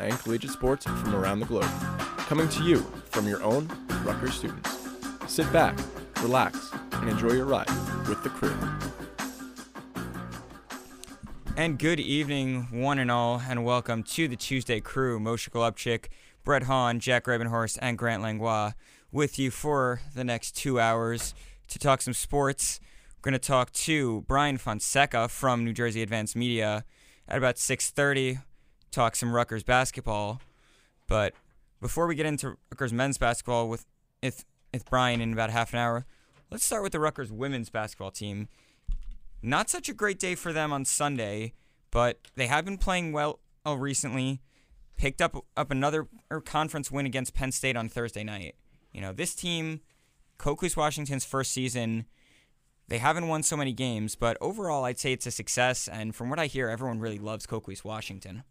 and collegiate sports from around the globe. Coming to you from your own Rutgers students. Sit back, relax, and enjoy your ride with the crew. And good evening, one and all, and welcome to the Tuesday crew. Moshe Golubtchik, Brett Hawn, Jack Rabenhorst, and Grant Langlois with you for the next two hours to talk some sports. We're going to talk to Brian Fonseca from New Jersey Advanced Media at about 6.30, talk some Rutgers basketball. But before we get into Rutgers men's basketball with with, with Brian in about half an hour, let's start with the Rutgers women's basketball team. Not such a great day for them on Sunday, but they have been playing well recently. Picked up up another er, conference win against Penn State on Thursday night. You know, this team, Coquese Washington's first season, they haven't won so many games, but overall, I'd say it's a success. And from what I hear, everyone really loves Coquese Washington.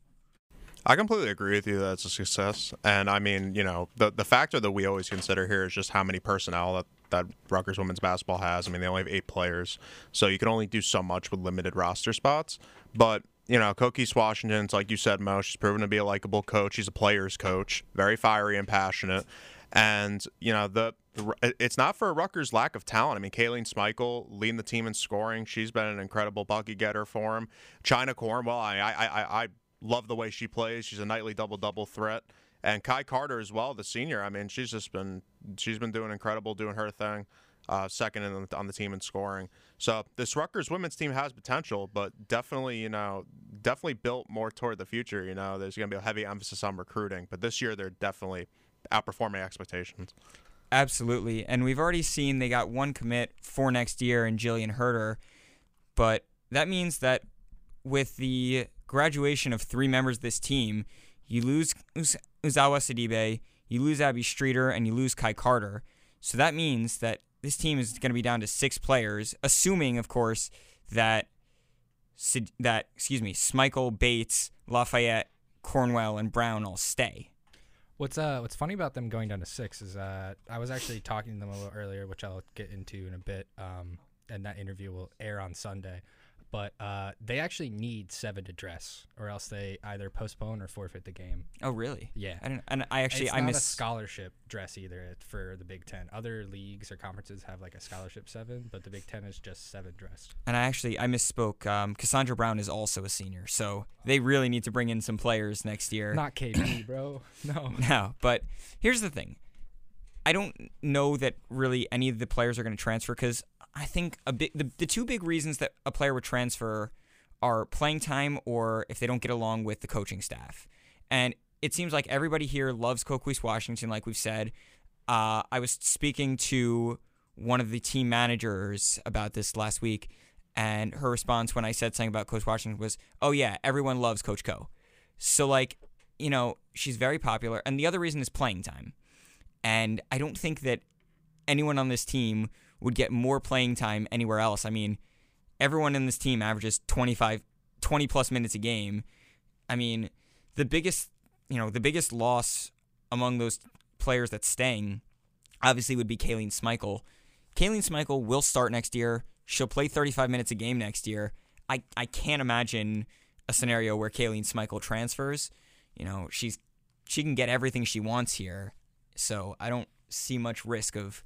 I completely agree with you that it's a success. And I mean, you know, the the factor that we always consider here is just how many personnel that, that Rutgers women's basketball has. I mean, they only have eight players, so you can only do so much with limited roster spots. But you know, Coquese Washington's like you said, Mo. She's proven to be a likable coach. She's a player's coach, very fiery and passionate. And you know, the it's not for Rutgers' lack of talent. I mean, Kaylene Smikle leading the team in scoring. She's been an incredible bucket getter for him. Chyna Cornwell, I I I, I love the way she plays. She's a nightly double double threat. And Kai Carter as well, the senior. I mean, she's just been she's been doing incredible, doing her thing. Uh, second in, on the team in scoring. So this Rutgers women's team has potential, but definitely, you know, definitely built more toward the future. You know, there's going to be a heavy emphasis on recruiting, but this year they're definitely outperforming expectations. Absolutely, and we've already seen they got one commit for next year in Jillian Herder, but that means that with the graduation of three members of this team, you lose Uzawa Sidibe, you lose Abby Streeter, and you lose Kai Carter. So that means that this team is going to be down to six players, assuming, of course, that that excuse me, Smikle, Bates, Lafayette, Cornwell, and Brown all stay. What's uh what's funny about them going down to six is uh I was actually talking to them a little earlier, which I'll get into in a bit. Um, and that interview will air on Sunday but uh, they actually need seven to dress, or else they either postpone or forfeit the game. Oh, really? Yeah. I didn't. And I actually it's I not miss a scholarship dress either for the Big Ten. Other leagues or conferences have like a scholarship seven, but the Big Ten is just seven dressed. And I actually I misspoke. Um, Cassandra Brown is also a senior, so they really need to bring in some players next year. Not KP, bro. No. No, but here's the thing. I don't know that really any of the players are going to transfer because I think a big the, the two big reasons that a player would transfer are playing time or if they don't get along with the coaching staff. And it seems like everybody here loves Coquese Washington, like we've said. Uh, I was speaking to one of the team managers about this last week, and her response when I said something about Coach Washington was, "Oh yeah, everyone loves Coach Co." So like, you know, she's very popular, and the other reason is playing time. And I don't think that anyone on this team would get more playing time anywhere else. I mean, everyone in this team averages 25 20 plus minutes a game. I mean, the biggest, you know, the biggest loss among those players that's staying obviously would be Kaylene Smikle. Kaylene Smikle will start next year. She'll play 35 minutes a game next year. I, I can't imagine a scenario where Kaylene Smikle transfers. You know, she's she can get everything she wants here. So I don't see much risk of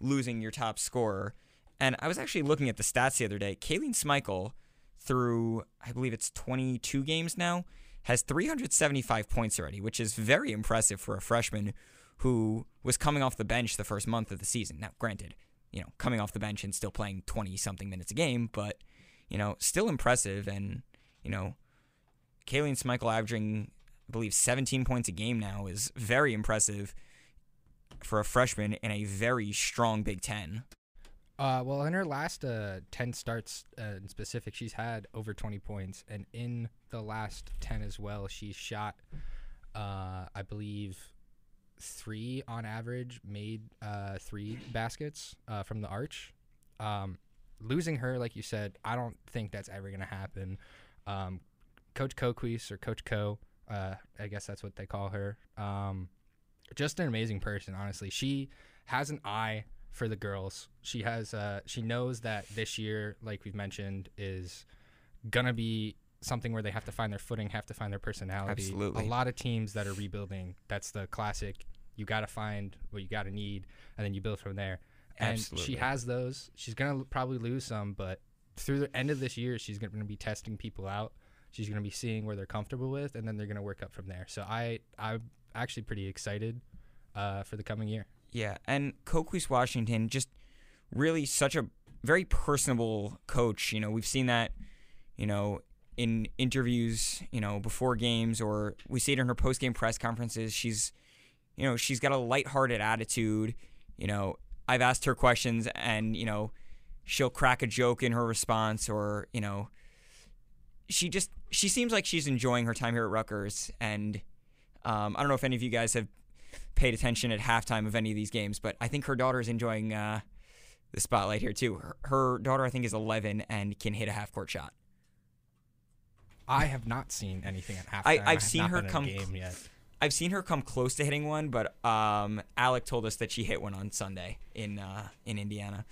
losing your top scorer. And I was actually looking at the stats the other day. Kaylene Smikle, through I believe it's 22 games now, has 375 points already, which is very impressive for a freshman who was coming off the bench the first month of the season. Now, granted, you know, coming off the bench and still playing 20 something minutes a game, but, you know, still impressive. And, you know, Kaylene Smikle averaging, I believe, 17 points a game now is very impressive for a freshman in a very strong Big Ten. Uh, well, in her last uh, 10 starts uh, in specific, she's had over 20 points. And in the last 10 as well, she's shot, uh, I believe, three on average, made uh, three baskets uh, from the arch. Um, losing her, like you said, I don't think that's ever going to happen. Um, Coach Coquese or Coach Co, I guess that's what they call her. Um, just an amazing person, honestly. She has an eye for the girls. She has uh she knows that this year, like we've mentioned, is gonna be something where they have to find their footing, have to find their personality. Absolutely. A lot of teams that are rebuilding, that's the classic. You got to find what you got to need, and then you build from there. And Absolutely. she has those. She's gonna probably lose some, but through the end of this year, she's gonna be testing people out. She's gonna be seeing where they're comfortable with, and then they're gonna work up from there. So I I'm actually pretty excited uh, for the coming year. Yeah, and Coquese Washington just really such a very personable coach. You know, we've seen that, you know, in interviews, you know, before games, or we see it in her post game press conferences. She's, you know, she's got a lighthearted attitude. You know, I've asked her questions, and you know, she'll crack a joke in her response, or you know, she just she seems like she's enjoying her time here at Rutgers, and um, I don't know if any of you guys have paid attention at halftime of any of these games, but I think her daughter is enjoying uh, the spotlight here too. Her, her daughter, I think, is 11 and can hit a half court shot. I have not seen anything at halftime. I- I've seen not her come game yet. I've seen her come close to hitting one, but um, Alec told us that she hit one on Sunday in uh, in Indiana.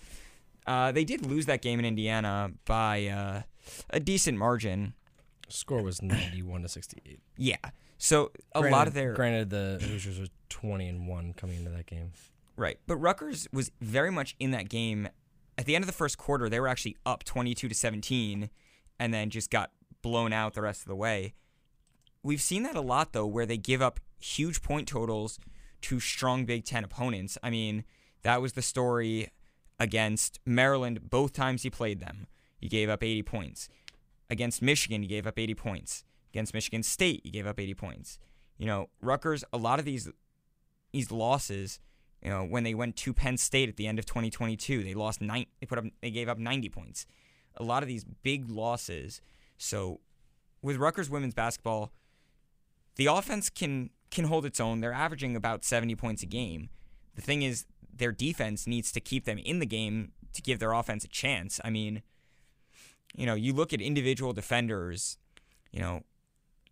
Uh, they did lose that game in Indiana by uh, a decent margin. Score was 91 to 68. Yeah, so a lot of their Granted, the Hoosiers were 20 and 1 coming into that game. Right. But Rutgers was very much in that game. At the end of the first quarter, they were actually up 22 to 17 and then just got blown out the rest of the way. We've seen that a lot though where they give up huge point totals to strong Big 10 opponents. I mean, that was the story against Maryland both times he played them. He gave up 80 points. Against Michigan, he gave up 80 points. Against Michigan State, he gave up 80 points. You know, Rutgers, a lot of these these losses, you know, when they went to Penn State at the end of 2022, they lost nine. They put up. They gave up 90 points. A lot of these big losses. So, with Rutgers women's basketball, the offense can can hold its own. They're averaging about 70 points a game. The thing is, their defense needs to keep them in the game to give their offense a chance. I mean, you know, you look at individual defenders, you know,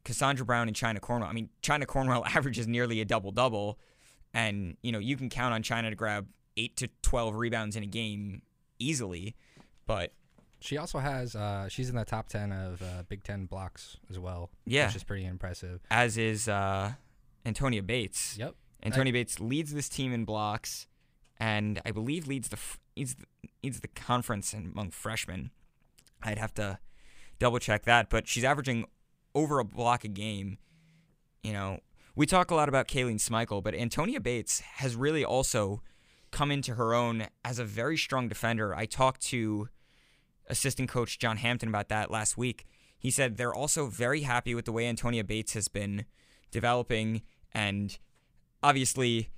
Cassandra Brown and Chyna Cornwell. I mean, Chyna Cornwell averages nearly a double double, and you know you can count on Chyna to grab eight to twelve rebounds in a game easily. But She also has. Uh, she's in the top ten of uh, Big Ten blocks as well. Yeah. which is pretty impressive. as is uh, Antonia Bates. Yep. Antonia Bates leads this team in blocks, and I believe leads the f- leads the, leads the conference among freshmen. I'd have to double check that, but she's averaging over a block a game. You know, we talk a lot about Kaylene Smikle, but Antonia Bates has really also come into her own as a very strong defender. I talked to assistant coach John Hampton about that last week. He said they're also very happy with the way Antonia Bates has been developing and obviously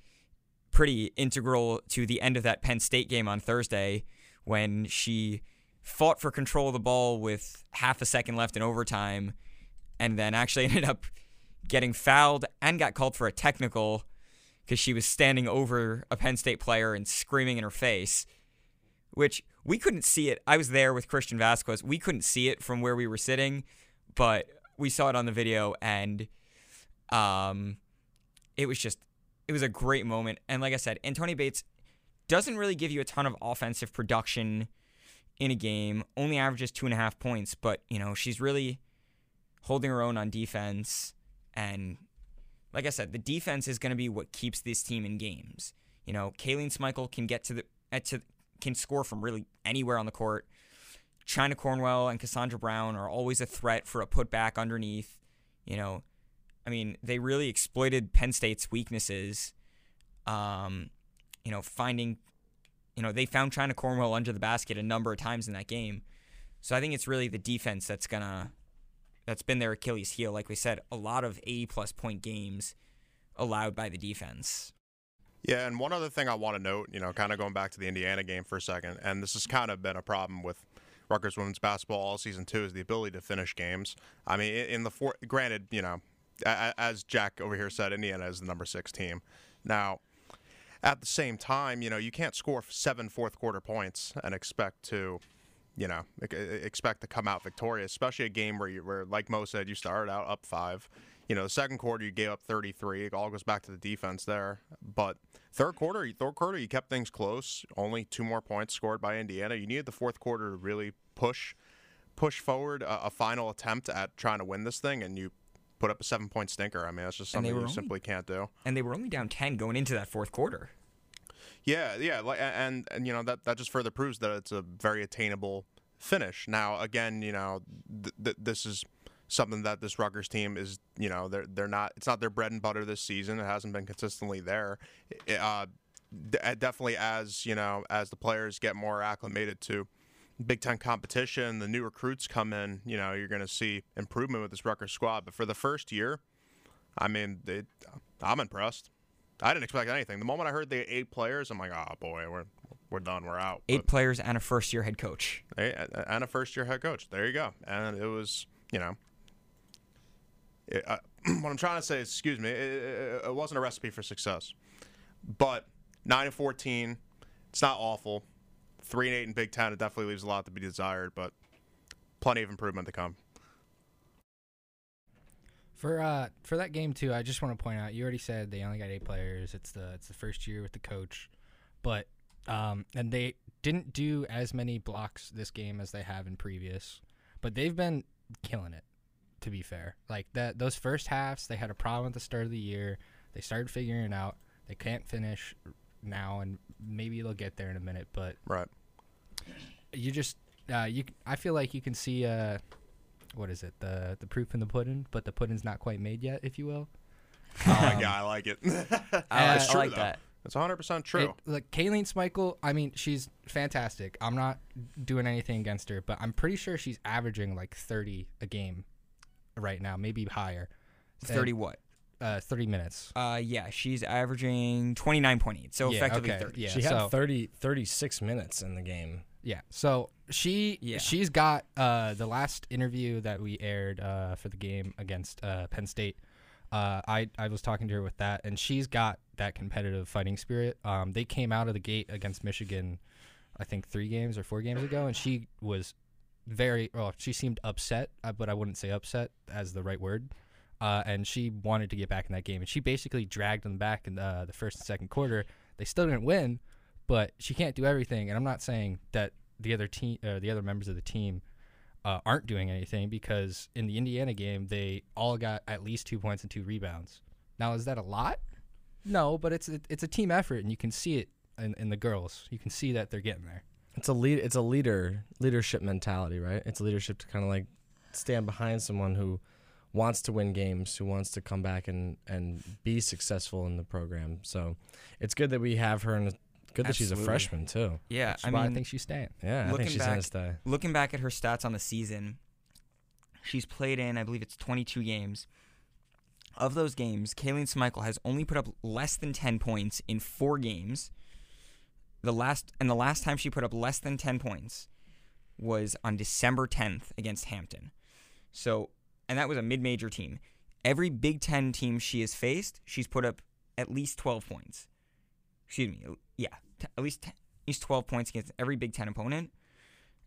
pretty integral to the end of that Penn State game on Thursday when she fought for control of the ball with half a second left in overtime and then actually ended up getting fouled and got called for a technical because she was standing over a Penn State player and screaming in her face, which we couldn't see it. I was there with Christian Vasquez. We couldn't see it from where we were sitting, but we saw it on the video and um, it was just it was a great moment. And like I said, Antonia Bates doesn't really give you a ton of offensive production in a game. Only averages two and a half points, but you know she's really holding her own on defense. And like I said, the defense is going to be what keeps this team in games. You know, Kaylene Smikle can get to the at to can score from really anywhere on the court. Chyna Cornwell and Cassandra Brown are always a threat for a putback underneath. You know, I mean, they really exploited Penn State's weaknesses. Um, you know, finding, you know, they found Chyna Cornwell under the basket a number of times in that game. So I think it's really the defense that's gonna, that's been their Achilles heel. Like we said, a lot of 80 plus point games allowed by the defense. Yeah, and one other thing I want to note, you know, kind of going back to the Indiana game for a second, and this has kind of been a problem with Rutgers women's basketball all season too, is the ability to finish games. I mean, in- the four, granted, you know, as Jack over here said, Indiana is the number six team. Now, at the same time, you know, you can't score seven fourth quarter points and expect to, you know, expect to come out victorious, especially a game where you, where like Mo said, you started out up five. You know, the second quarter you gave up 33. It all goes back to the defense there. But third quarter, third quarter you kept things close. Only two more points scored by Indiana. You needed the fourth quarter to really push. push forward a, a final attempt at trying to win this thing and you put up a seven point stinker. I mean, that's just something you only- simply can't do. And they were only down 10 going into that fourth quarter. Yeah, yeah, like and and you know that that just further proves that it's a very attainable finish. Now, again, you know, th- th- this is something that this Rutgers team is, you know, they're they're not. It's not their bread and butter this season. It hasn't been consistently there. Uh, d- definitely, as you know, as the players get more acclimated to Big Ten competition, the new recruits come in. You know, you're going to see improvement with this Rutgers squad. But for the first year, I mean, I'm impressed. I didn't expect anything. The moment I heard the eight players, I'm like, oh boy, we're we're done, we're out. Eight players and a first year head coach. And a first year head coach. There you go. And it was, you know, it, uh, what I'm trying to say is, excuse me, it, it, it wasn't a recipe for success. But nine and fourteen, it's not awful. Three and eight in Big Ten, it definitely leaves a lot to be desired, but plenty of improvement to come. For uh for that game too, I just want to point out you already said they only got eight players. It's the it's the first year with the coach, but um and they didn't do as many blocks this game as they have in previous, but they've been killing it. To be fair, like that those first halves they had a problem at the start of the year. They started figuring it out. They can't finish now, and maybe they'll get there in a minute. But Right. you just uh, you I feel like you can see uh what is it the the proof in the pudding, but the pudding's not quite made yet, if you will. Oh my Um, god, I like it. I, It's I true, like though. that. It's 100 percent true. It, like Kaylene Smikle, I mean, she's fantastic. I'm not doing anything against her, but I'm pretty sure she's averaging like 30 a game right now, maybe higher. And, 30 what? uh, 30 minutes. Uh, yeah, she's averaging 29.8. So Yeah, effectively okay, 30. yeah. she had so- 30, 36 minutes in the game. Yeah. So she Yeah. she's got uh the last interview that we aired uh for the game against uh Penn State. Uh I I was talking to her with that and she's got that competitive fighting spirit. Um they came out of the gate against Michigan I think 3 games or 4 games ago and she was very well she seemed upset, uh, but I wouldn't say upset as the right word. Uh, and she wanted to get back in that game, and she basically dragged them back in uh, the first and second quarter. They still didn't win, but she can't do everything. And I'm not saying that the other team, uh, the other members of the team, uh, aren't doing anything because in the Indiana game they all got at least two points and two rebounds. Now is that a lot? No, but it's a, it's a team effort, and you can see it in, in the girls. You can see that they're getting there. It's a lead. It's a leader leadership mentality, right? It's leadership to kind of like stand behind someone who wants to win games, who wants to come back and and be successful in the program. So it's good that we have her, it's good that she's a freshman too. Yeah, That's I mean, I think she's staying. Yeah, I think she's back- gonna stay. looking back at her stats on the season, she's played in, I believe it's 22 games. Of those games, Kaylene Smikle has only put up less than 10 points in four games. The last and the last time she put up less than 10 points was on December 10th against Hampton. So, and that was a mid-major team. Every Big 10 team she has faced, she's put up at least 12 points. Excuse me. Yeah, t- at least 10, at least 12 points against every Big 10 opponent.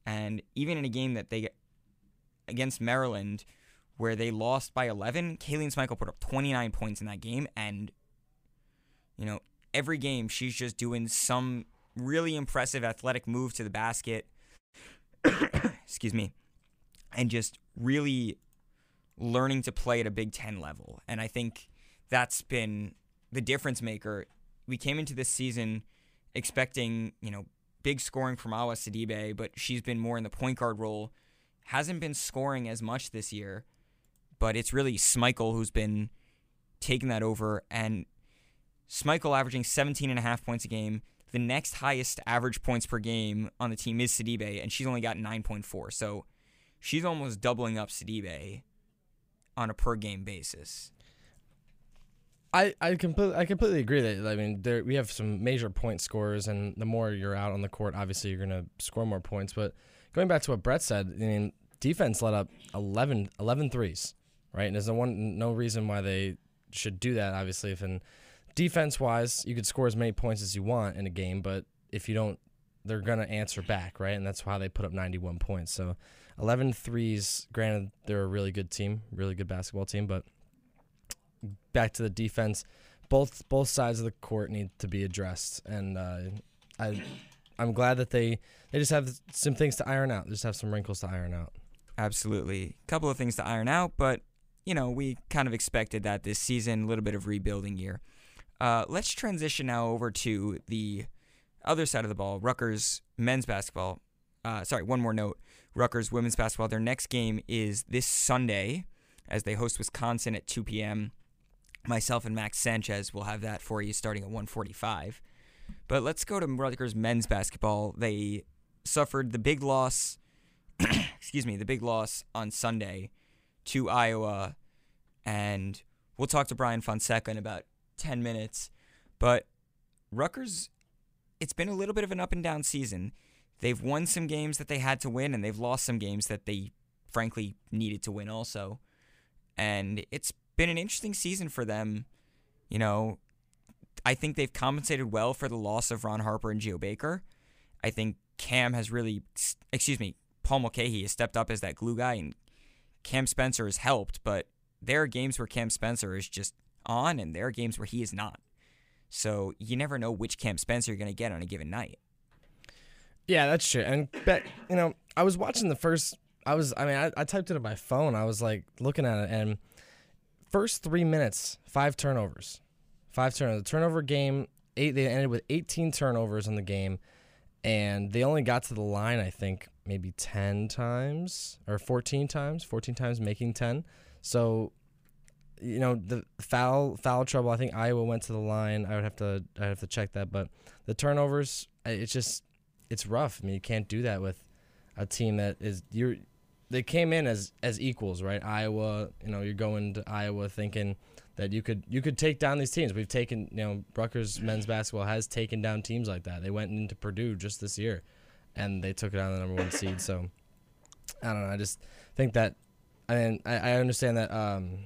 And even in a game that they against Maryland, where they lost by 11, Kaylene Smikle put up 29 points in that game. And, you know, every game she's just doing some really impressive athletic move to the basket. Excuse me. And just really learning to play at a Big Ten level. And I think that's been the difference maker. We came into this season expecting, you know, big scoring from Awa Sidibe, but she's been more in the point guard role. Hasn't been scoring as much this year, but it's really Smikle who's been taking that over. And Smikle averaging 17 and a half points a game. The next highest average points per game on the team is Sidibe, and she's only got 9.4. So she's almost doubling up Sidibe on a per game basis. I I completely I completely agree that I mean there we have some major point scorers and the more you're out on the court obviously you're going to score more points but going back to what Brett said I mean defense let up 11 11 threes right? And there's no one no reason why they should do that obviously if in defense wise you could score as many points as you want in a game but if you don't they're going to answer back right? And that's why they put up 91 points. So 11 threes granted they're a really good team really good basketball team but back to the defense. Both both sides of the court need to be addressed, and uh, I I'm glad that they they just have some things to iron out. They just have some wrinkles to iron out. Absolutely. A couple of things to iron out, but you know, we kind of expected that this season, a little bit of rebuilding year. Uh, let's transition now over to the other side of the ball, Rutgers men's basketball. Uh, sorry, one more note. Rutgers women's basketball. Their next game is this Sunday, as they host Wisconsin at 2 p.m. Myself and Max Sanchez will have that for you starting at 1:45. But let's go to Rutgers men's basketball. They suffered the big loss. excuse me, the big loss on Sunday to Iowa, and we'll talk to Brian Fonseca in about 10 minutes. But Rutgers, it's been a little bit of an up and down season. They've won some games that they had to win, and they've lost some games that they frankly needed to win also. And it's been an interesting season for them. You know, I think they've compensated well for the loss of Ron Harper and Geo Baker. I think Cam has really, excuse me, Paul Mulcahy has stepped up as that glue guy, and Cam Spencer has helped, but there are games where Cam Spencer is just on, and there are games where he is not. So you never know which Cam Spencer you're going to get on a given night. Yeah, that's true. And bet you know, I was watching the first. I was. I mean, I, I typed it on my phone. I was like looking at it, and first three minutes, five turnovers, five turnovers. The turnover game. Eight. They ended with 18 turnovers in the game, and they only got to the line. I think maybe 10 times or 14 times. 14 times making 10. So you know the foul foul trouble. I think Iowa went to the line. I would have to I have to check that, but the turnovers, it's just it's rough. I mean, you can't do that with a team that is you're. They came in as as equals, right? Iowa, you know, you're going to Iowa thinking that you could you could take down these teams. We've taken, you know, Rutgers men's basketball has taken down teams like that. They went into Purdue just this year, and they took it on the number one seed. So I don't know. I just think that. I mean, I, I understand that um,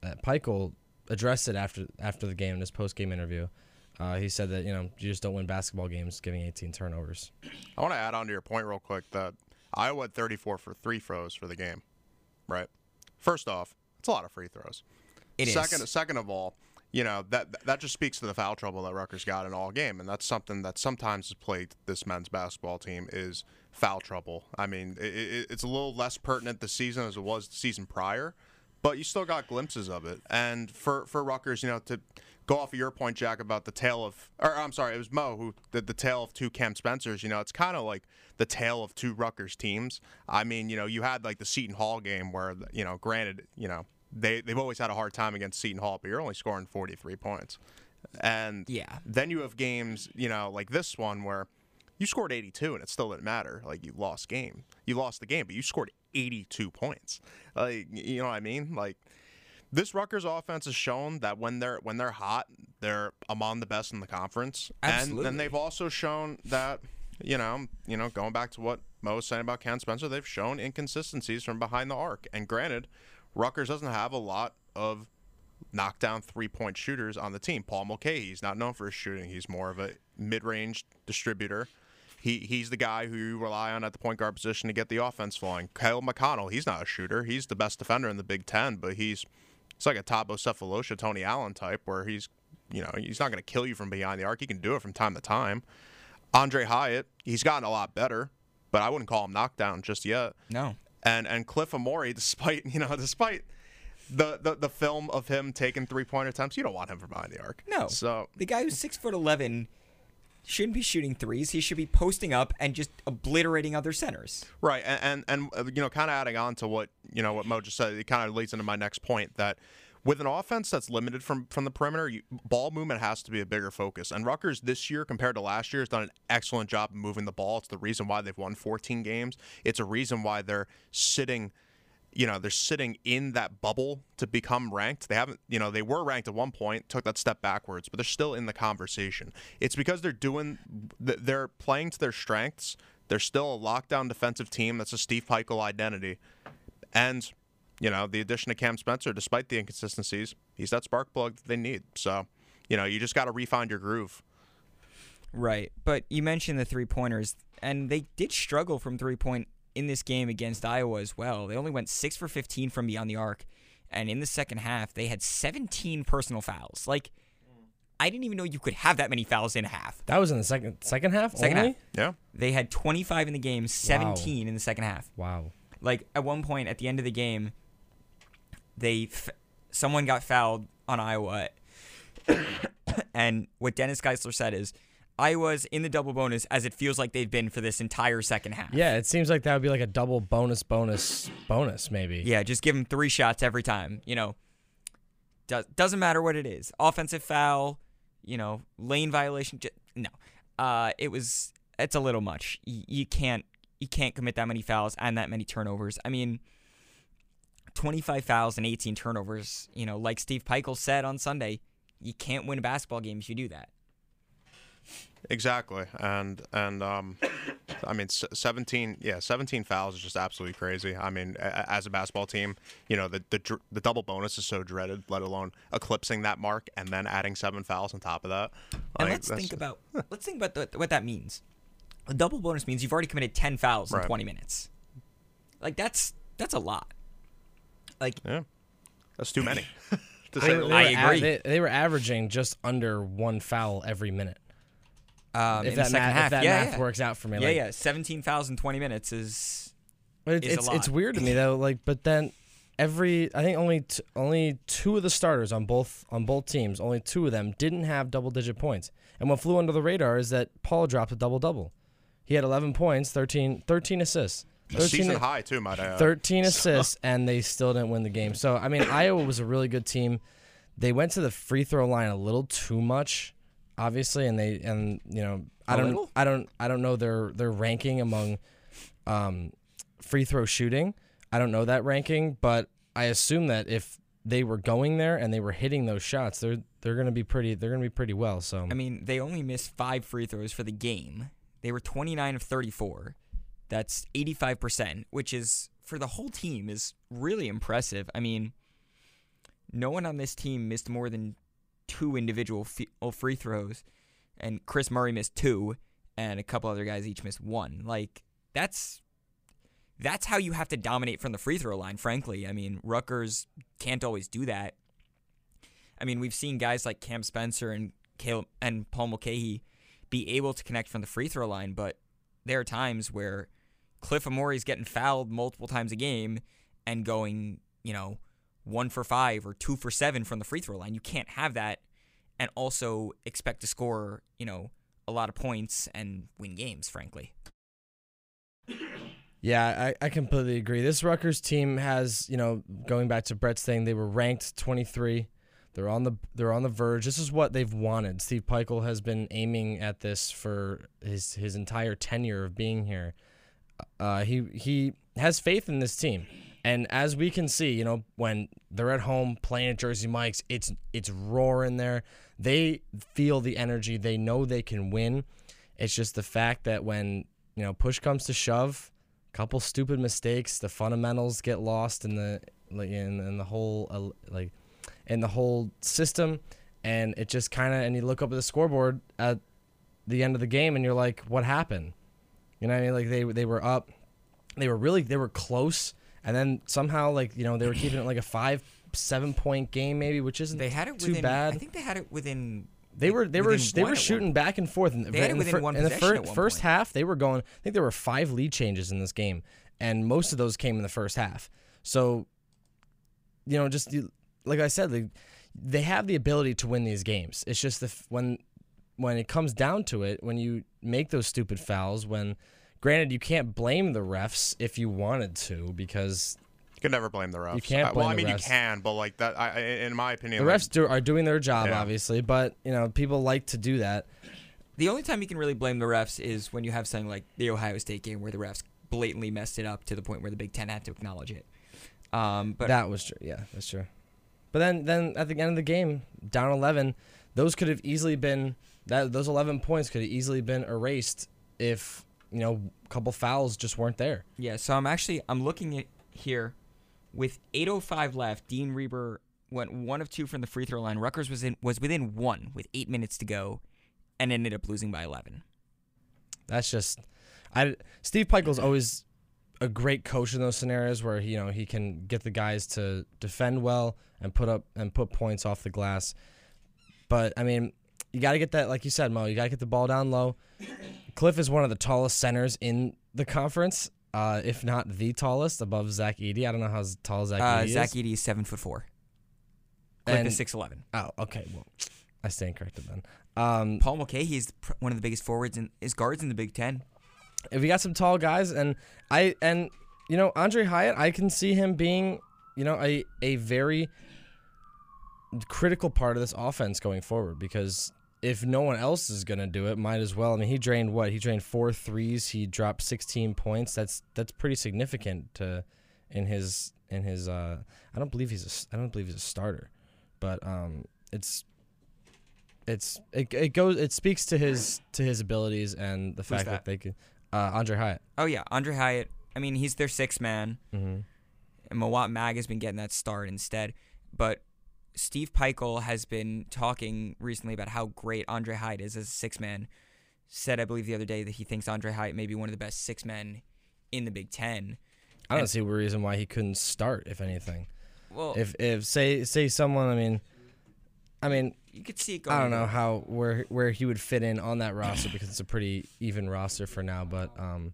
that Pikiell addressed it after after the game in his post game interview. Uh, he said that you know you just don't win basketball games giving 18 turnovers. I want to add on to your point real quick that Iowa had 34 for three throws for the game, right? First off, it's a lot of free throws. It is. second, second of all, you know that that just speaks to the foul trouble that Rutgers got in all game, and that's something that sometimes has plagued this men's basketball team is foul trouble. I mean, it, it, it's a little less pertinent this season as it was the season prior, but you still got glimpses of it. And for for Rutgers, you know, to go off of your point, Jack, about the tale of, or I'm sorry, it was Mo who did the tale of two Cam Spencers. You know, it's kind of like the tale of two Rutgers teams. I mean, you know, you had like the Seton Hall game where, you know, granted, you know, they they've always had a hard time against Seton Hall, but you're only scoring 43 points. And Yeah. then you have games, you know, like this one where you scored 82 and it still didn't matter. Like you lost game, you lost the game, but you scored 82 points. Like you know what I mean? Like this Rutgers offense has shown that when they're when they're hot, they're among the best in the conference. And then they've also shown that you know, you know, going back to what Mo was saying about Cam Spencer, they've shown inconsistencies from behind the arc. And granted, Rutgers doesn't have a lot of knockdown three point shooters on the team. Paul Mulcahy, he's not known for his shooting. He's more of a mid range distributor. He he's the guy who you rely on at the point guard position to get the offense flowing. Kyle McConnell, he's not a shooter. He's the best defender in the Big Ten, but he's it's like a Thabo Sefolosha, Tony Allen type, where he's you know he's not going to kill you from behind the arc. He can do it from time to time. Aundre Hyatt, he's gotten a lot better, but I wouldn't call him knockdown just yet No. and and Cliff Omoruyi, despite you know, despite the, the the film of him taking three point attempts, you don't want him from behind the arc. No. So The guy who's six foot eleven shouldn't be shooting threes. He should be posting up and just obliterating other centers. right, and and, and uh, you know, kind of adding on to what you know what Mo just said, it kind of leads into my next point that. With an offense that's limited from from the perimeter, you, ball movement has to be a bigger focus. And Rutgers this year, compared to last year, has done an excellent job moving the ball. It's the reason why they've won 14 games. It's a reason why they're sitting you know they're sitting in that bubble to become ranked. They haven't you know they were ranked at one point took that step backwards but they're still in the conversation. It's because they're doing they're playing to their strengths. They're still a lockdown defensive team. That's a steve Pikiell identity. And you know the addition of cam spencer despite the inconsistencies he's that spark plug that they need. So you know you just got to refine your groove. Right. But you mentioned the three pointers, and they did struggle from three point in this game against Iowa as well. They only went six for 15 from beyond the arc. And in the second half, they had 17 personal fouls. Like, I didn't even know you could have that many fouls in a half. That was in the second second half. Second only? half. yeah They had 25 in the game, 17 in the second half. Wow. Like at one point at the end of the game, they f- someone got fouled on Iowa, and what Dennis Geisler said is. Iowa's in the double bonus as it feels like they've been for this entire second half. Yeah, it seems like that would be like a double bonus, bonus, bonus, maybe. Yeah, just give them three shots every time. You know, does, doesn't matter what it is. Offensive foul, you know, lane violation. J- no, uh, it was. It's a little much. Y- you can't. You can't commit that many fouls and that many turnovers. I mean, 25 fouls and 18 turnovers. You know, like Steve Pikiell said on Sunday, you can't win a basketball game if you do that. Exactly, and and um, I mean, seventeen, yeah, seventeen fouls is just absolutely crazy. I mean, as a basketball team, you know, the the the double bonus is so dreaded, let alone eclipsing that mark and then adding seven fouls on top of that. And let's think about let's think about the, what that means. A double bonus means you've already committed 10 fouls in Right. 20 minutes. Like that's that's a lot. Like yeah, that's too many. to They, say were- they I were a- agree. they, they were averaging just under one foul every minute. Um, if in the that, second math, half, if that yeah, math yeah. works out for me. Yeah, like, yeah. 17 fouls in 20 minutes is But it, is a it's it's weird to me though. Like, but then every I think only t- only two of the starters on both on both teams, only two of them didn't have double digit points. And what flew under the radar is that Paul dropped a double double. He had 11 points, 13, 13 assists. A 13 season high too, might I add. 13 assists, and they still didn't win the game. So, I mean, Iowa was a really good team. They went to the free throw line a little too much, obviously, and they and you know, I don't. I don't, I don't know their their ranking among um, free throw shooting. I don't know that ranking, but I assume that if they were going there and they were hitting those shots, they're they're gonna be pretty. They're gonna be pretty well. So, I mean, they only missed 5 free throws for the game. They were 29 of 34. That's 85%, which is for the whole team is really impressive. I mean, no one on this team missed more than two individual oh, free throws, and Kris Murray missed two, and a couple other guys each missed one. Like that's that's how you have to dominate from the free throw line. Frankly, I mean, Rutgers can't always do that. I mean, we've seen guys like Cam Spencer and Caleb and Paul Mulcahy be able to connect from the free throw line, but there are times where Cliff Omoruyi's getting fouled multiple times a game and going, you know, one for five or two for seven from the free throw line. You can't have that and also expect to score, you know, a lot of points and win games, frankly. Yeah, I, I completely agree. This Rutgers team has, you know, going back to Brett's thing, they were ranked 23. They're on the they're on the verge. This is what they've wanted. Steve Pikiell has been aiming at this for his his entire tenure of being here. Uh, he he has faith in this team, and as we can see, you know, when they're at home playing at Jersey Mike's, it's it's roaring there. They feel the energy. They know they can win. It's just the fact that when you know push comes to shove, a couple stupid mistakes, the fundamentals get lost in the like in, in the whole uh, like in the whole system, and it just kind of and you look up at the scoreboard at the end of the game and you're like, what happened? You know what I mean? Like they they were up, they were really they were close, and then somehow like you know they were keeping it like a five seven point game maybe, which isn't They had it too within bad. I think they had it within They were they were they were one shooting back and forth. In, They had it in the, within fir- one in the possession fir- at one first point. half. They were going. I think there were five lead changes in this game, and most of those came in the first half. So, you know, just like I said, they, they have the ability to win these games. It's just the when when it comes down to it, when you make those stupid fouls, when granted you can't blame the refs if you wanted to because You can never blame the refs. You can't Uh, well, I the mean, refs. you can, but like that, I, I- in my the opinion, like, refs do, are doing their job Yeah. obviously, but you know people like to do that. The only time you can really blame the refs is when you have something like the Ohio State game where the refs blatantly messed it up to the point where the Big Ten had to acknowledge it. Um, but that was true. Yeah, that's true. But then, then at the end of the game, down eleven, those could have easily been that those eleven points could have easily been erased if you know a couple fouls just weren't there. yeah, so I'm actually I'm looking at here with 8:05 left. Dean Reiber went one of two from the free throw line. Rutgers was in was within one with eight minutes to go, and ended up losing by 11. That's just, I Steve Pikiell's always a great coach in those scenarios where you know he can get the guys to defend well and put up and put points off the glass. But I mean, you got to get that, like you said, Mo. You got to get the ball down low. Cliff is one of the tallest centers in the conference, uh, if not the tallest, above Zach Edey. I don't know how tall Zach Uh, Edey Zach is. Edey is seven foot four. Click And- is six eleven. Oh, okay. Well, I stand corrected then. Um, Paul Mulcahy is pr- one of the biggest forwards and is guards in the Big Ten. if we got some tall guys, and I and you know Aundre Hyatt, I can see him being you know a a very critical part of this offense going forward because if no one else is gonna do it, might as well. I mean, he drained what? He drained four threes. He dropped 16 points. That's that's pretty significant to in his in his. Uh, I don't believe he's a I don't believe he's a starter, but um, it's. It's it, it goes it speaks to his to his abilities and the fact that? that? they could uh, Aundre Hyatt. Oh yeah, Aundre Hyatt. I mean, he's their sixth man. Mm-hmm. and Mawot Mag has been getting that start instead. But Steve Pikiell has been talking recently about how great Aundre Hyatt is as a six man. Said, I believe, the other day that he thinks Aundre Hyatt may be one of the best six men in the Big Ten. I don't And- see a reason why he couldn't start, if anything. Well, If if say say someone, I mean, I mean, you could see it going. I don't know how where where he would fit in on that roster because it's a pretty even roster for now. But um,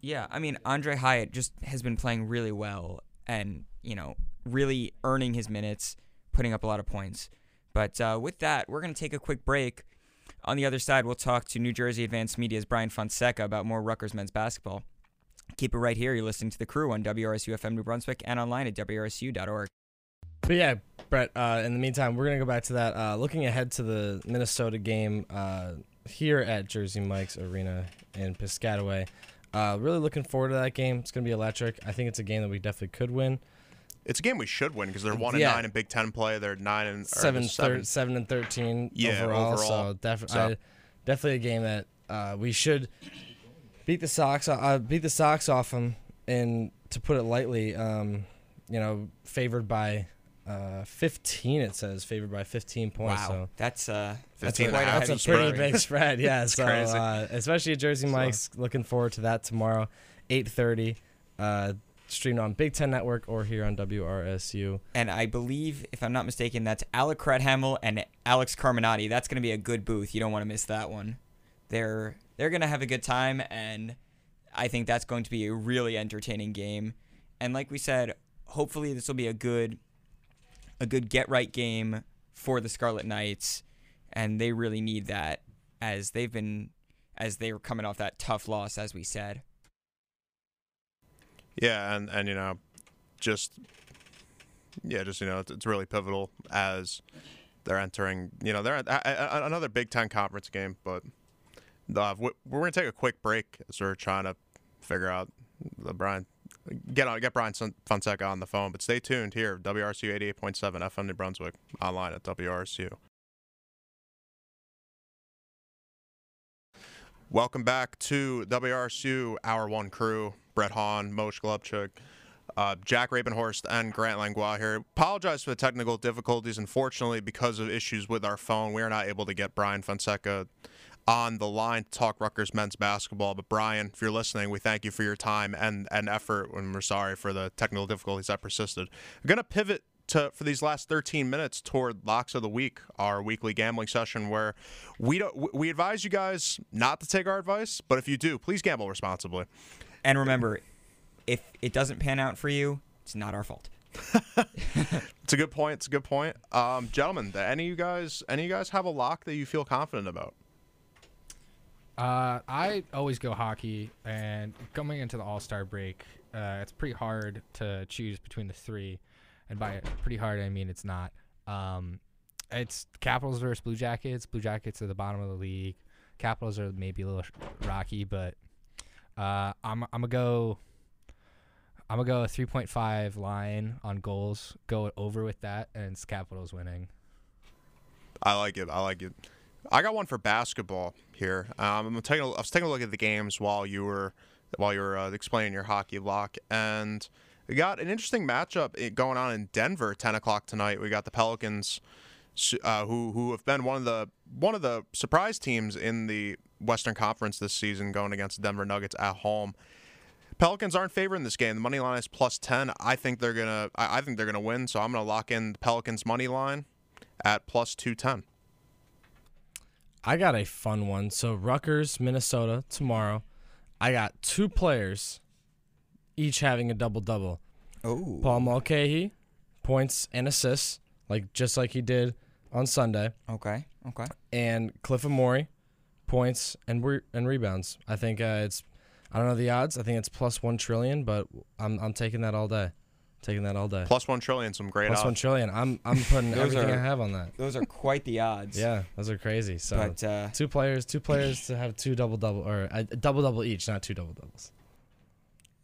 Yeah, I mean, Andre Hyatt just has been playing really well and, you know, really earning his minutes, putting up a lot of points. But uh, with that, we're going to take a quick break. On the other side, we'll talk to New Jersey Advanced Media's Brian Fonseca about more Rutgers men's basketball. Keep it right here. You're listening to The Crew on WRSU FM New Brunswick and online at WRSU.org. but yeah, Brett. Uh, in the meantime, we're gonna go back to that. Uh, looking ahead to the Minnesota game uh, here at Jersey Mike's Arena in Piscataway. Uh, really looking forward to that game. It's gonna be electric. I think it's a game that we definitely could win. It's a game we should win because they're one and Yeah. nine in Big Ten play. They're nine and or seven, thir- seven and thirteen Yeah, overall, overall. So, def- So- I, definitely a game that uh, we should beat the Sox. Uh, beat the Sox off them, and to put it lightly, um, you know, favored by uh, 15. It says favored by 15 points. Wow. So That's, uh, that's 15 and a quite a half. heavy that's a pretty spread. big spread. Yeah. so crazy. uh, especially at Jersey Mike's. Looking forward to that tomorrow, 8:30. Uh, streamed on Big Ten Network or here on WRSU. And I believe, if I'm not mistaken, that's Alec Krethamel and Alex Carminati. That's going to be a good booth. You don't want to miss that one. They're they're going to have a good time, and I think that's going to be a really entertaining game. And like we said, hopefully this will be a good a good get right game for the Scarlet Knights, and they really need that as they've been as they were coming off that tough loss, as we said. Yeah, and and you know, just yeah, just you know, it's, it's really pivotal as they're entering. You know, they're at, a- a- another Big Ten conference game, but uh, we- we're gonna take a quick break as we're trying to figure out the Brian get on get Brian Fonseca on the phone. But stay tuned here, WRSU eighty eight point seven FM New Brunswick online at WRSU. Welcome back to WRSU Hour One Crew. Brett Hawn, Moshe Golubtchik, uh, Jack Rabenhorst, and Grant Langlois here. Apologize for the technical difficulties. Unfortunately, because of issues with our phone, we are not able to get Brian Fonseca on the line to talk Rutgers men's basketball. But Brian, if you're listening, we thank you for your time and, and effort, and we're sorry for the technical difficulties that persisted. I'm going to pivot to for these last 13 minutes toward locks of the week, our weekly gambling session where we don't we advise you guys not to take our advice, but if you do, please gamble responsibly. And remember, if it doesn't pan out for you, it's not our fault. It's a good point. It's a good point. Um, gentlemen, do any of you guys any of you guys have a lock that you feel confident about? Uh, I always go hockey, and coming into the All Star break, uh, it's pretty hard to choose between the three. And by pretty hard, I mean it's not. Um, it's Capitals versus Blue Jackets. Blue Jackets are the bottom of the league. Capitals are maybe a little rocky, but uh, I'm I'm gonna go. I'm gonna go a 3.5 line on goals. Go over with that, and it's Capitals winning. I like it. I like it. I got one for basketball here. Um, I'm taking. A, I was taking a look at the games while you were while you were uh, explaining your hockey lock, and we got an interesting matchup eh, going on in Denver. Ten o'clock tonight. We got the Pelicans, uh, who who have been one of the one of the surprise teams in the Western Conference this season, going against the Denver Nuggets at home. Pelicans aren't favored in this game. The money line is plus ten. I think they're gonna. I, I think they're gonna win. So I'm gonna lock in the Pelicans money line at plus two ten. I got a fun one. So Rutgers, Minnesota tomorrow. I got two players, each having a double double. Oh. Paul Mulcahy, points and assists, like just like he did on Sunday, Okay. Okay. and Cliff Omoruyi, points and re- and rebounds. I think uh, it's I don't know the odds. I think it's plus one trillion, but I'm I'm taking that all day. Taking that all day. Plus one trillion, some great Plus odds. one trillion. I'm I'm putting Those everything are- I have on that. Those are quite the odds. Yeah, those are crazy. So But uh, two players, two players to have two double double or a double double each, not two double doubles.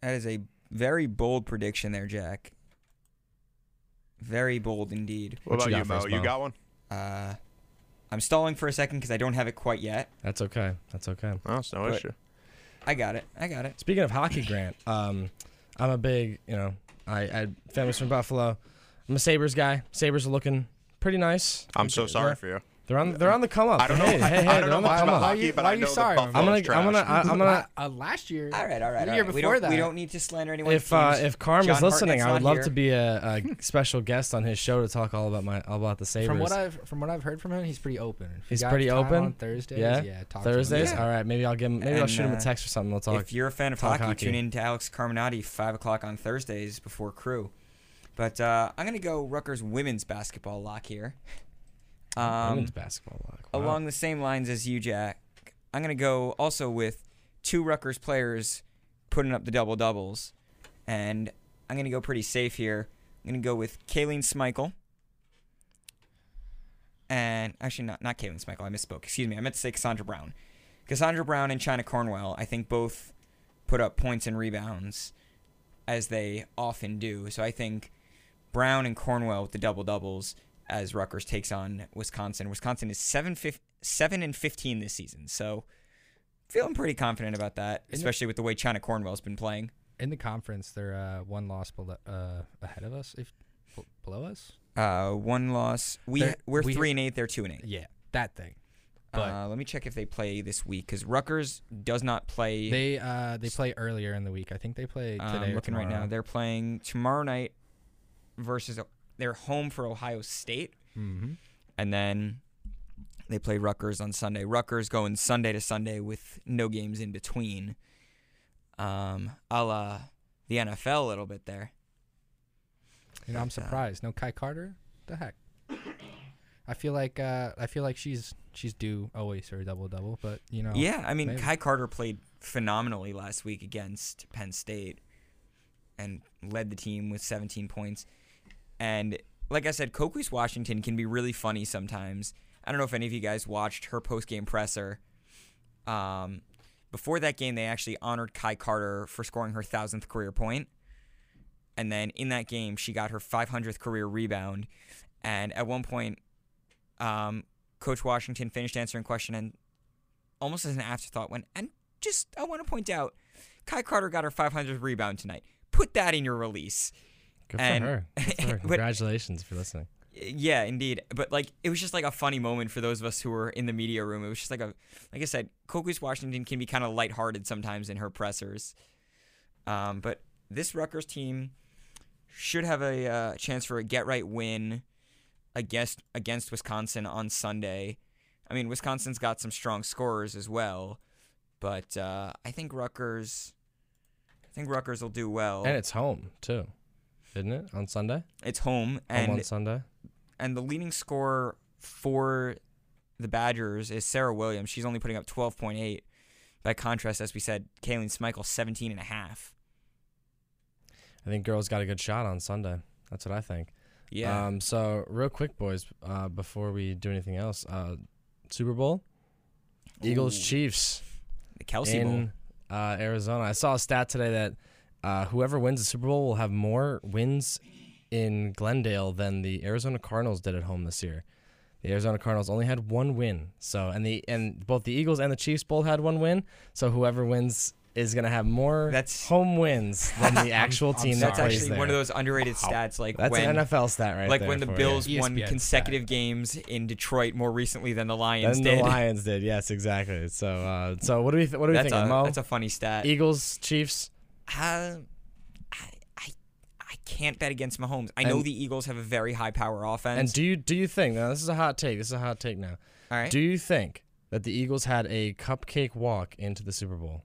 that is a very bold prediction there, Jack. Very bold indeed. What, What you about you, got Mo? You got one? Uh, I'm stalling for a second because I don't have it quite yet. That's okay. That's okay. Oh, it's no But- issue. I got it. I got it. Speaking of hockey, Grant, um, I'm a big, you know, I, I family's from Buffalo. I'm a Sabres guy. Sabres are looking pretty nice. I'm so sorry for you. They're on they're on the come up. I don't know. Hey, hey, hey, I don't know on the much come about up. Hockey, you- but why I you know sorry? the I'm I'm gonna I'm gonna. I, I'm gonna uh, last year. All right. All right. The all year right. we before don't. We don't need to slander anyone. if uh, if Carm John is listening, Hartnett's I would love here. to be a, a special guest on his show to talk all about my all about the Sabres. From what I've from what I've heard from him, he's pretty open. If you pretty open? on Thursdays. Yeah? Yeah. talk to him. Thursdays. Yeah. All right, maybe I'll give him. Maybe I'll shoot him a uh, text or something. We'll talk. If you're a fan of hockey, hockey. tune in to Alex Carminati five o'clock on Thursdays before crew. But uh, I'm gonna go Rutgers women's basketball lock here. Um, Women's basketball. Lock. Wow. along the same lines as you, Jack, I'm gonna go also with two Rutgers players putting up the double doubles, and I'm gonna go pretty safe here. I'm gonna go with Kaylene Smikle. And actually, not not Kaylene Smikle. I misspoke. Excuse me. I meant to say Cassandra Brown. Cassandra Brown and Chyna Cornwell. I think both put up points and rebounds, as they often do. So I think Brown and Cornwell with the double doubles as Rutgers takes on Wisconsin. Wisconsin is seven, fif- seven and fifteen this season, so feeling pretty confident about that, the- especially with the way Chyna Cornwell's been playing. in the conference. They're uh, one loss below, uh, ahead of us. If below us. Uh, one loss. We They're- we're we- three and eight. They're two and eight. Yeah, that thing. Uh, let me check if they play this week because Rutgers does not play. they uh they play earlier in the week. I think they play today. I'm or Um, looking right now. They're playing tomorrow night versus. They're home for Ohio State, Mhm. and then they play Rutgers on Sunday. Rutgers going Sunday to Sunday with no games in between. Um, a la the NFL a little bit there. You know, I'm uh, surprised. No Kai Carter. The heck. I feel like uh, I feel like she's she's due always her double double, but you know. Yeah, I mean, maybe. Kai Carter played phenomenally last week against Penn State and led the team with 17 points. And like I said, Coquese Washington can be really funny sometimes. I don't know if any of you guys watched her post game presser. Um, before that game, they actually honored Kai Carter for scoring her thousandth career point. And then in that game, she got her 500th career rebound. And at one point, um, Coach Washington finished answering question and almost as an afterthought went, and just I want to point out, Kai Carter got her 500th rebound tonight. Put that in your release. Good and- for her. Good for her. Congratulations if you're listening. Yeah, indeed. But like, it was just like a funny moment for those of us who were in the media room. It was just like a, like I said, Coquese Washington can be kind of lighthearted sometimes in her pressers. Um, but this Rutgers team should have a uh, chance for a get right win against against Wisconsin on Sunday. I mean, Wisconsin's got some strong scorers as well, but uh, I think Rutgers, I think Rutgers will do well. And it's home too, isn't it? On Sunday. it's home, home and on Sunday. and the leading scorer for the Badgers is Sarah Williams. She's only putting up 12.8. By contrast, as we said, Kaylene Smikle 17 and a half. I think girls got a good shot on Sunday. That's what I think. Yeah. Um. So real quick, boys, uh, before we do anything else, uh, Super Bowl, Eagles Ooh, Chiefs the Kelsey Bowl. in uh, Arizona. I saw a stat today that uh, whoever wins the Super Bowl will have more wins in Glendale than the Arizona Cardinals did at home this year. The Arizona Cardinals only had one win. So and the and both the Eagles and the Chiefs both had one win. So whoever wins is gonna have more That's- home wins than the actual I'm team that That's sorry. plays actually there. one of those underrated stats, like That's when, an NFL stat right like there when the. Bills you. won ESPN consecutive stat. games in Detroit more recently than the Lions Then did. the Lions did, yes, exactly. So, uh, so what do we th- what do we that's think, a Mo? that's a funny stat. Eagles, Chiefs. Uh, I, I I can't bet against Mahomes. I know And- the Eagles have a very high power offense. And do you do you think now? This is a hot take. This is a hot take now. All right. Do you think that the Eagles had a cupcake walk into the Super Bowl?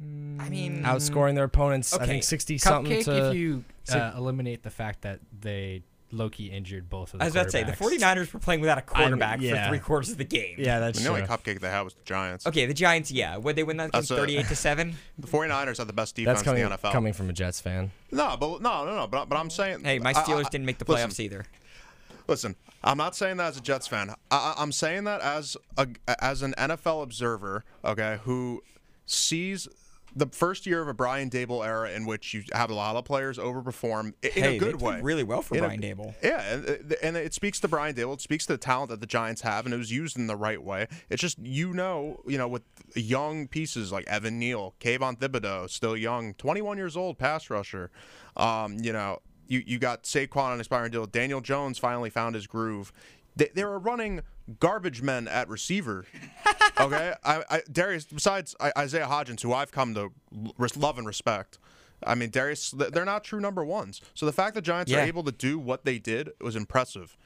I mean, outscoring their opponents. I think sixty something Cupcake to. if you si- uh, eliminate the fact that they Loki injured both of the I was about to say the quarterbacks. 49ers were playing without a quarterback yeah. for three quarters of the game. yeah, that's the true. only cupcake they had was the Giants. Okay, the Giants, yeah. Would they win that game That's a- 38 to 7? The 49ers have the best defense That's coming in the NFL. coming from a Jets fan. No, but no, no, no. But, but I'm saying. Hey, my I- I- Steelers I- didn't make the listen, playoffs either. Listen, I'm not saying that as a Jets fan. I, I- I'm saying that as a as an NFL observer, okay, who sees the first year of a Brian Daboll era in which you have a lot of players overperform in hey, a good way. really well for In a- Brian Daboll. Yeah, and, and it speaks to Brian Daboll. It speaks to the talent that the Giants have, and it was used in the right way. It's just you know, you know, with young pieces like Evan Neal, Kayvon Thibodeaux, still young, 21 years old, pass rusher. Um, you know, you you got Saquon on expiring deal. Daniel Jones finally found his groove. They, they were running garbage men at receiver. Okay, I, I Darius. Besides I, Isaiah Hodgins, who I've come to res- love and respect. I mean, Darius, they're not true number ones. So the fact that Giants Yeah. are able to do what they did was impressive.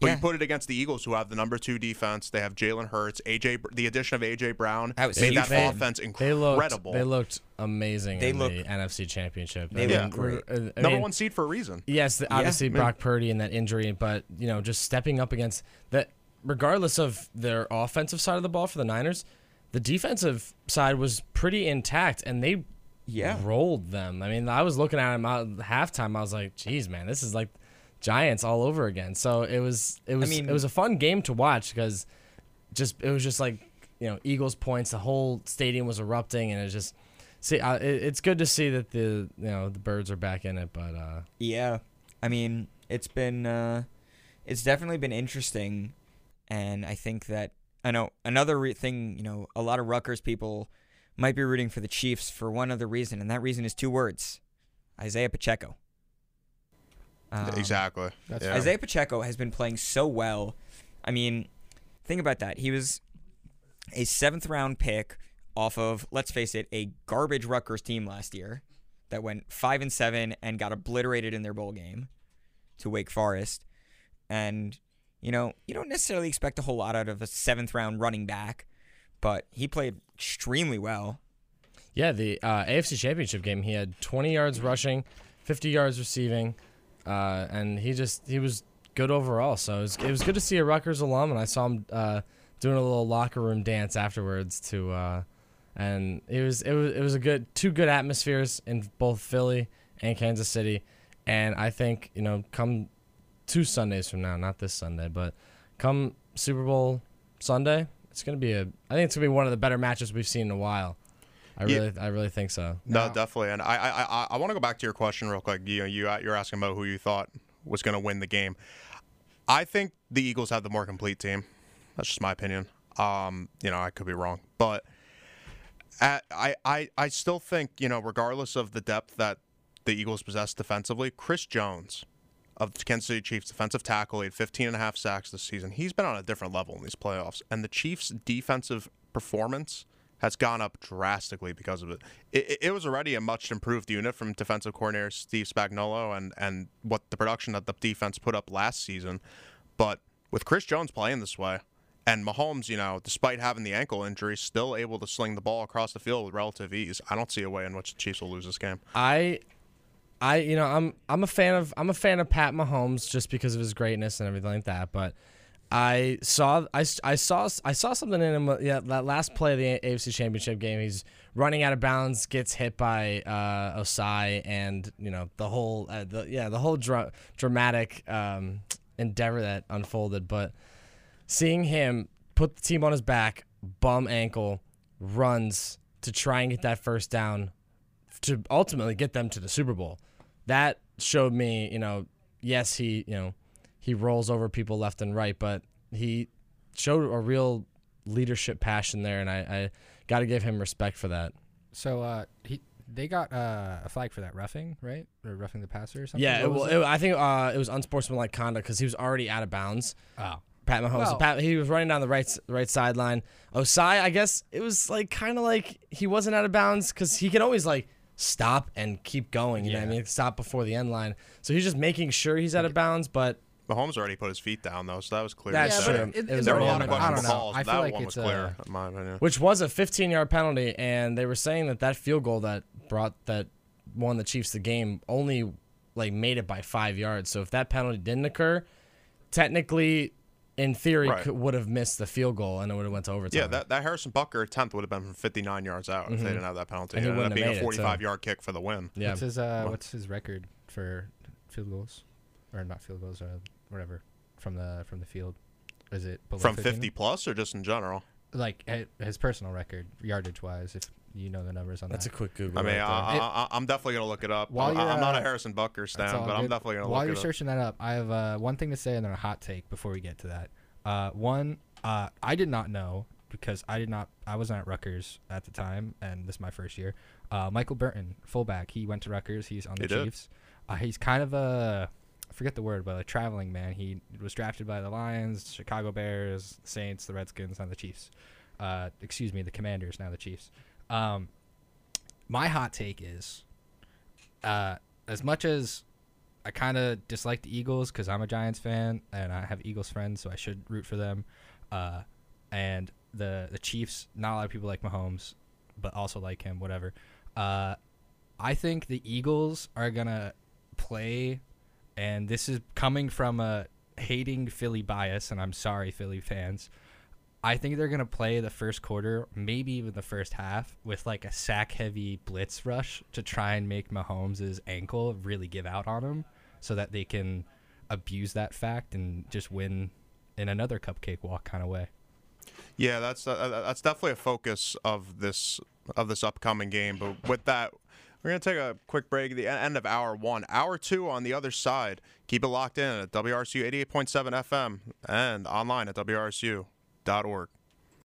But Yeah. you put it against the Eagles, who have the number two defense. They have Jalen Hurts, AJ. The addition of AJ Brown That was made that for them. offense They looked. incredible. They looked amazing They in look- the NFC Championship. they I look mean, great. we're- uh, number mean, one seed for a reason. Yes, the, obviously Yeah. Brock Purdy and that injury, but you know, just stepping up against that, regardless of their offensive side of the ball for the Niners, the defensive side was pretty intact, and they Yeah. rolled them. I mean, I was looking at them out halftime. I was like, "Geez, man, this is like Giants all over again." So it was, it was, mean- it was a fun game to watch because just it was just like you know Eagles points. The whole stadium was erupting, and it was just see. Uh, it, it's good to see that the you know the birds are back in it, but. uh Yeah. I mean, it's been uh it's definitely been interesting and I think that I know another re- thing, you know, a lot of Rutgers people might be rooting for the Chiefs for one other reason and that reason is two words. Isaiah Pacheco. Um, exactly. that's yeah. Isaiah Pacheco has been playing so well. I mean, think about that. He was a seventh round pick off of, let's face it, a garbage Rutgers team last year that went five and seven and got obliterated in their bowl game to Wake Forest. And, you know, you don't necessarily expect a whole lot out of a seventh round running back, but he played extremely well. Yeah, the uh, AFC Championship game, he had 20 yards rushing, 50 yards receiving, uh, and he just he was good overall. So it was, it was good to see a Rutgers alum, and I saw him uh, doing a little locker room dance afterwards to, uh, and it was it was it was a good two good atmospheres in both Philly and Kansas City, and I think you know come two Sundays from now, not this Sunday, but come Super Bowl Sunday, it's gonna be a I think it's gonna be one of the better matches we've seen in a while. I Yeah. really, I really think so. No, Now- definitely. And I, I, I, I want to go back to your question real quick. You, you, you're asking about who you thought was going to win the game. I think the Eagles have the more complete team. That's just my opinion. Um, you know, I could be wrong, but at, I, I, I still think you know, regardless of the depth that the Eagles possess defensively, Chris Jones of the Kansas City Chiefs defensive tackle, he had 15 and a half sacks this season. He's been on a different level in these playoffs, and the Chiefs' defensive performance has gone up drastically because of it. It, it- was already a much improved unit from defensive coordinator Steve Spagnuolo and and what the production that the defense put up last season, but with Chris Jones playing this way. And Mahomes, you know, despite having the ankle injury, still able to sling the ball across the field with relative ease. I don't see a way in which the Chiefs will lose this game. I, I, you know, I'm I'm a fan of I'm a fan of Pat Mahomes just because of his greatness and everything like that. But I saw I, I saw I saw something in him. uh, Yeah, that last play of the AFC Championship game, he's running out of bounds, gets hit by uh, Ossai, and you know the whole uh, the yeah the whole dra- dramatic um, endeavor that unfolded. But seeing him put the team on his back, bum ankle, runs to try and get that first down to ultimately get them to the Super Bowl. That showed me, you know, yes, he, you know, he rolls over people left and right, but he showed a real leadership passion there, and I, I got to give him respect for that. So uh, he they got uh, a flag for that roughing, right? Or roughing the passer or something. Yeah, it, well, it, I think uh, it was unsportsmanlike conduct because he was already out of bounds. Oh, Pat Mahomes. Well- Pat, he was running down the right right sideline. Ossai, I guess it was like kind of like he wasn't out of bounds because he can always like stop and keep going. You know what I mean? Stop before the end line. So he's just making sure he's out of bounds, but Mahomes already put his feet down though, so that was clear. That's as true. day. It was There were a lot of I don't questionable calls, I feel that like one it's was clear, a, in my opinion. which was a 15 yard penalty, and they were saying that that field goal that brought that won the Chiefs the game only like made it by five yards. So if that penalty didn't occur, technically, in theory, Right. could, would have missed the field goal and it would have went to overtime. Yeah, that, that Harrison Butker attempt would have been from 59 yards out if they mm-hmm. didn't have that penalty. And it ended wouldn't up have being made a it, so- 45 yard kick for the win. yeah. What's his uh, what's his record for field goals, or not field goals, or whatever from the from the field? Is it below From 15? 50 plus or just in general? Like eh, his personal record, yardage wise, if you know the numbers on that. That's a quick Google. I mean, right I, I, I, I'm definitely going to look it up. While I, you're, I'm not a uh, Harrison Butker stan, all but I'm definitely going to look it up. While you're it up. searching that up, I have uh, one thing to say and then a hot take before we get to that. Uh, one, uh, I did not know because I did not, I wasn't at Rutgers at the time, and this is my first year. Uh, Michael Burton, fullback, he went to Rutgers. He's on the He? Chiefs. Uh, he's kind of a, I forget the word, but a traveling man. He was drafted by the Lions, Chicago Bears, Saints, the Redskins, and the Chiefs. Uh, excuse me, the Commanders, now the Chiefs. Um, my hot take is, uh, as much as I kind of dislike the Eagles because I'm a Giants fan and I have Eagles friends, so I should root for them. Uh, and the the Chiefs, not a lot of people like Mahomes, but also like him. Whatever. Uh, I think the Eagles are gonna play, and this is coming from a hating Philly bias, and I'm sorry, Philly fans. I think they're gonna play the first quarter, maybe even the first half, with like a sack heavy blitz rush to try and make Mahomes' ankle really give out on him, so that they can abuse that fact and just win in another cupcake walk kind of way. Yeah, that's uh, that's definitely a focus of this of this upcoming game. But with that, we're gonna take a quick break at the end of hour one. Hour two on the other side. Keep it locked in at WRSU 88.7 FM and online at WRSU.org.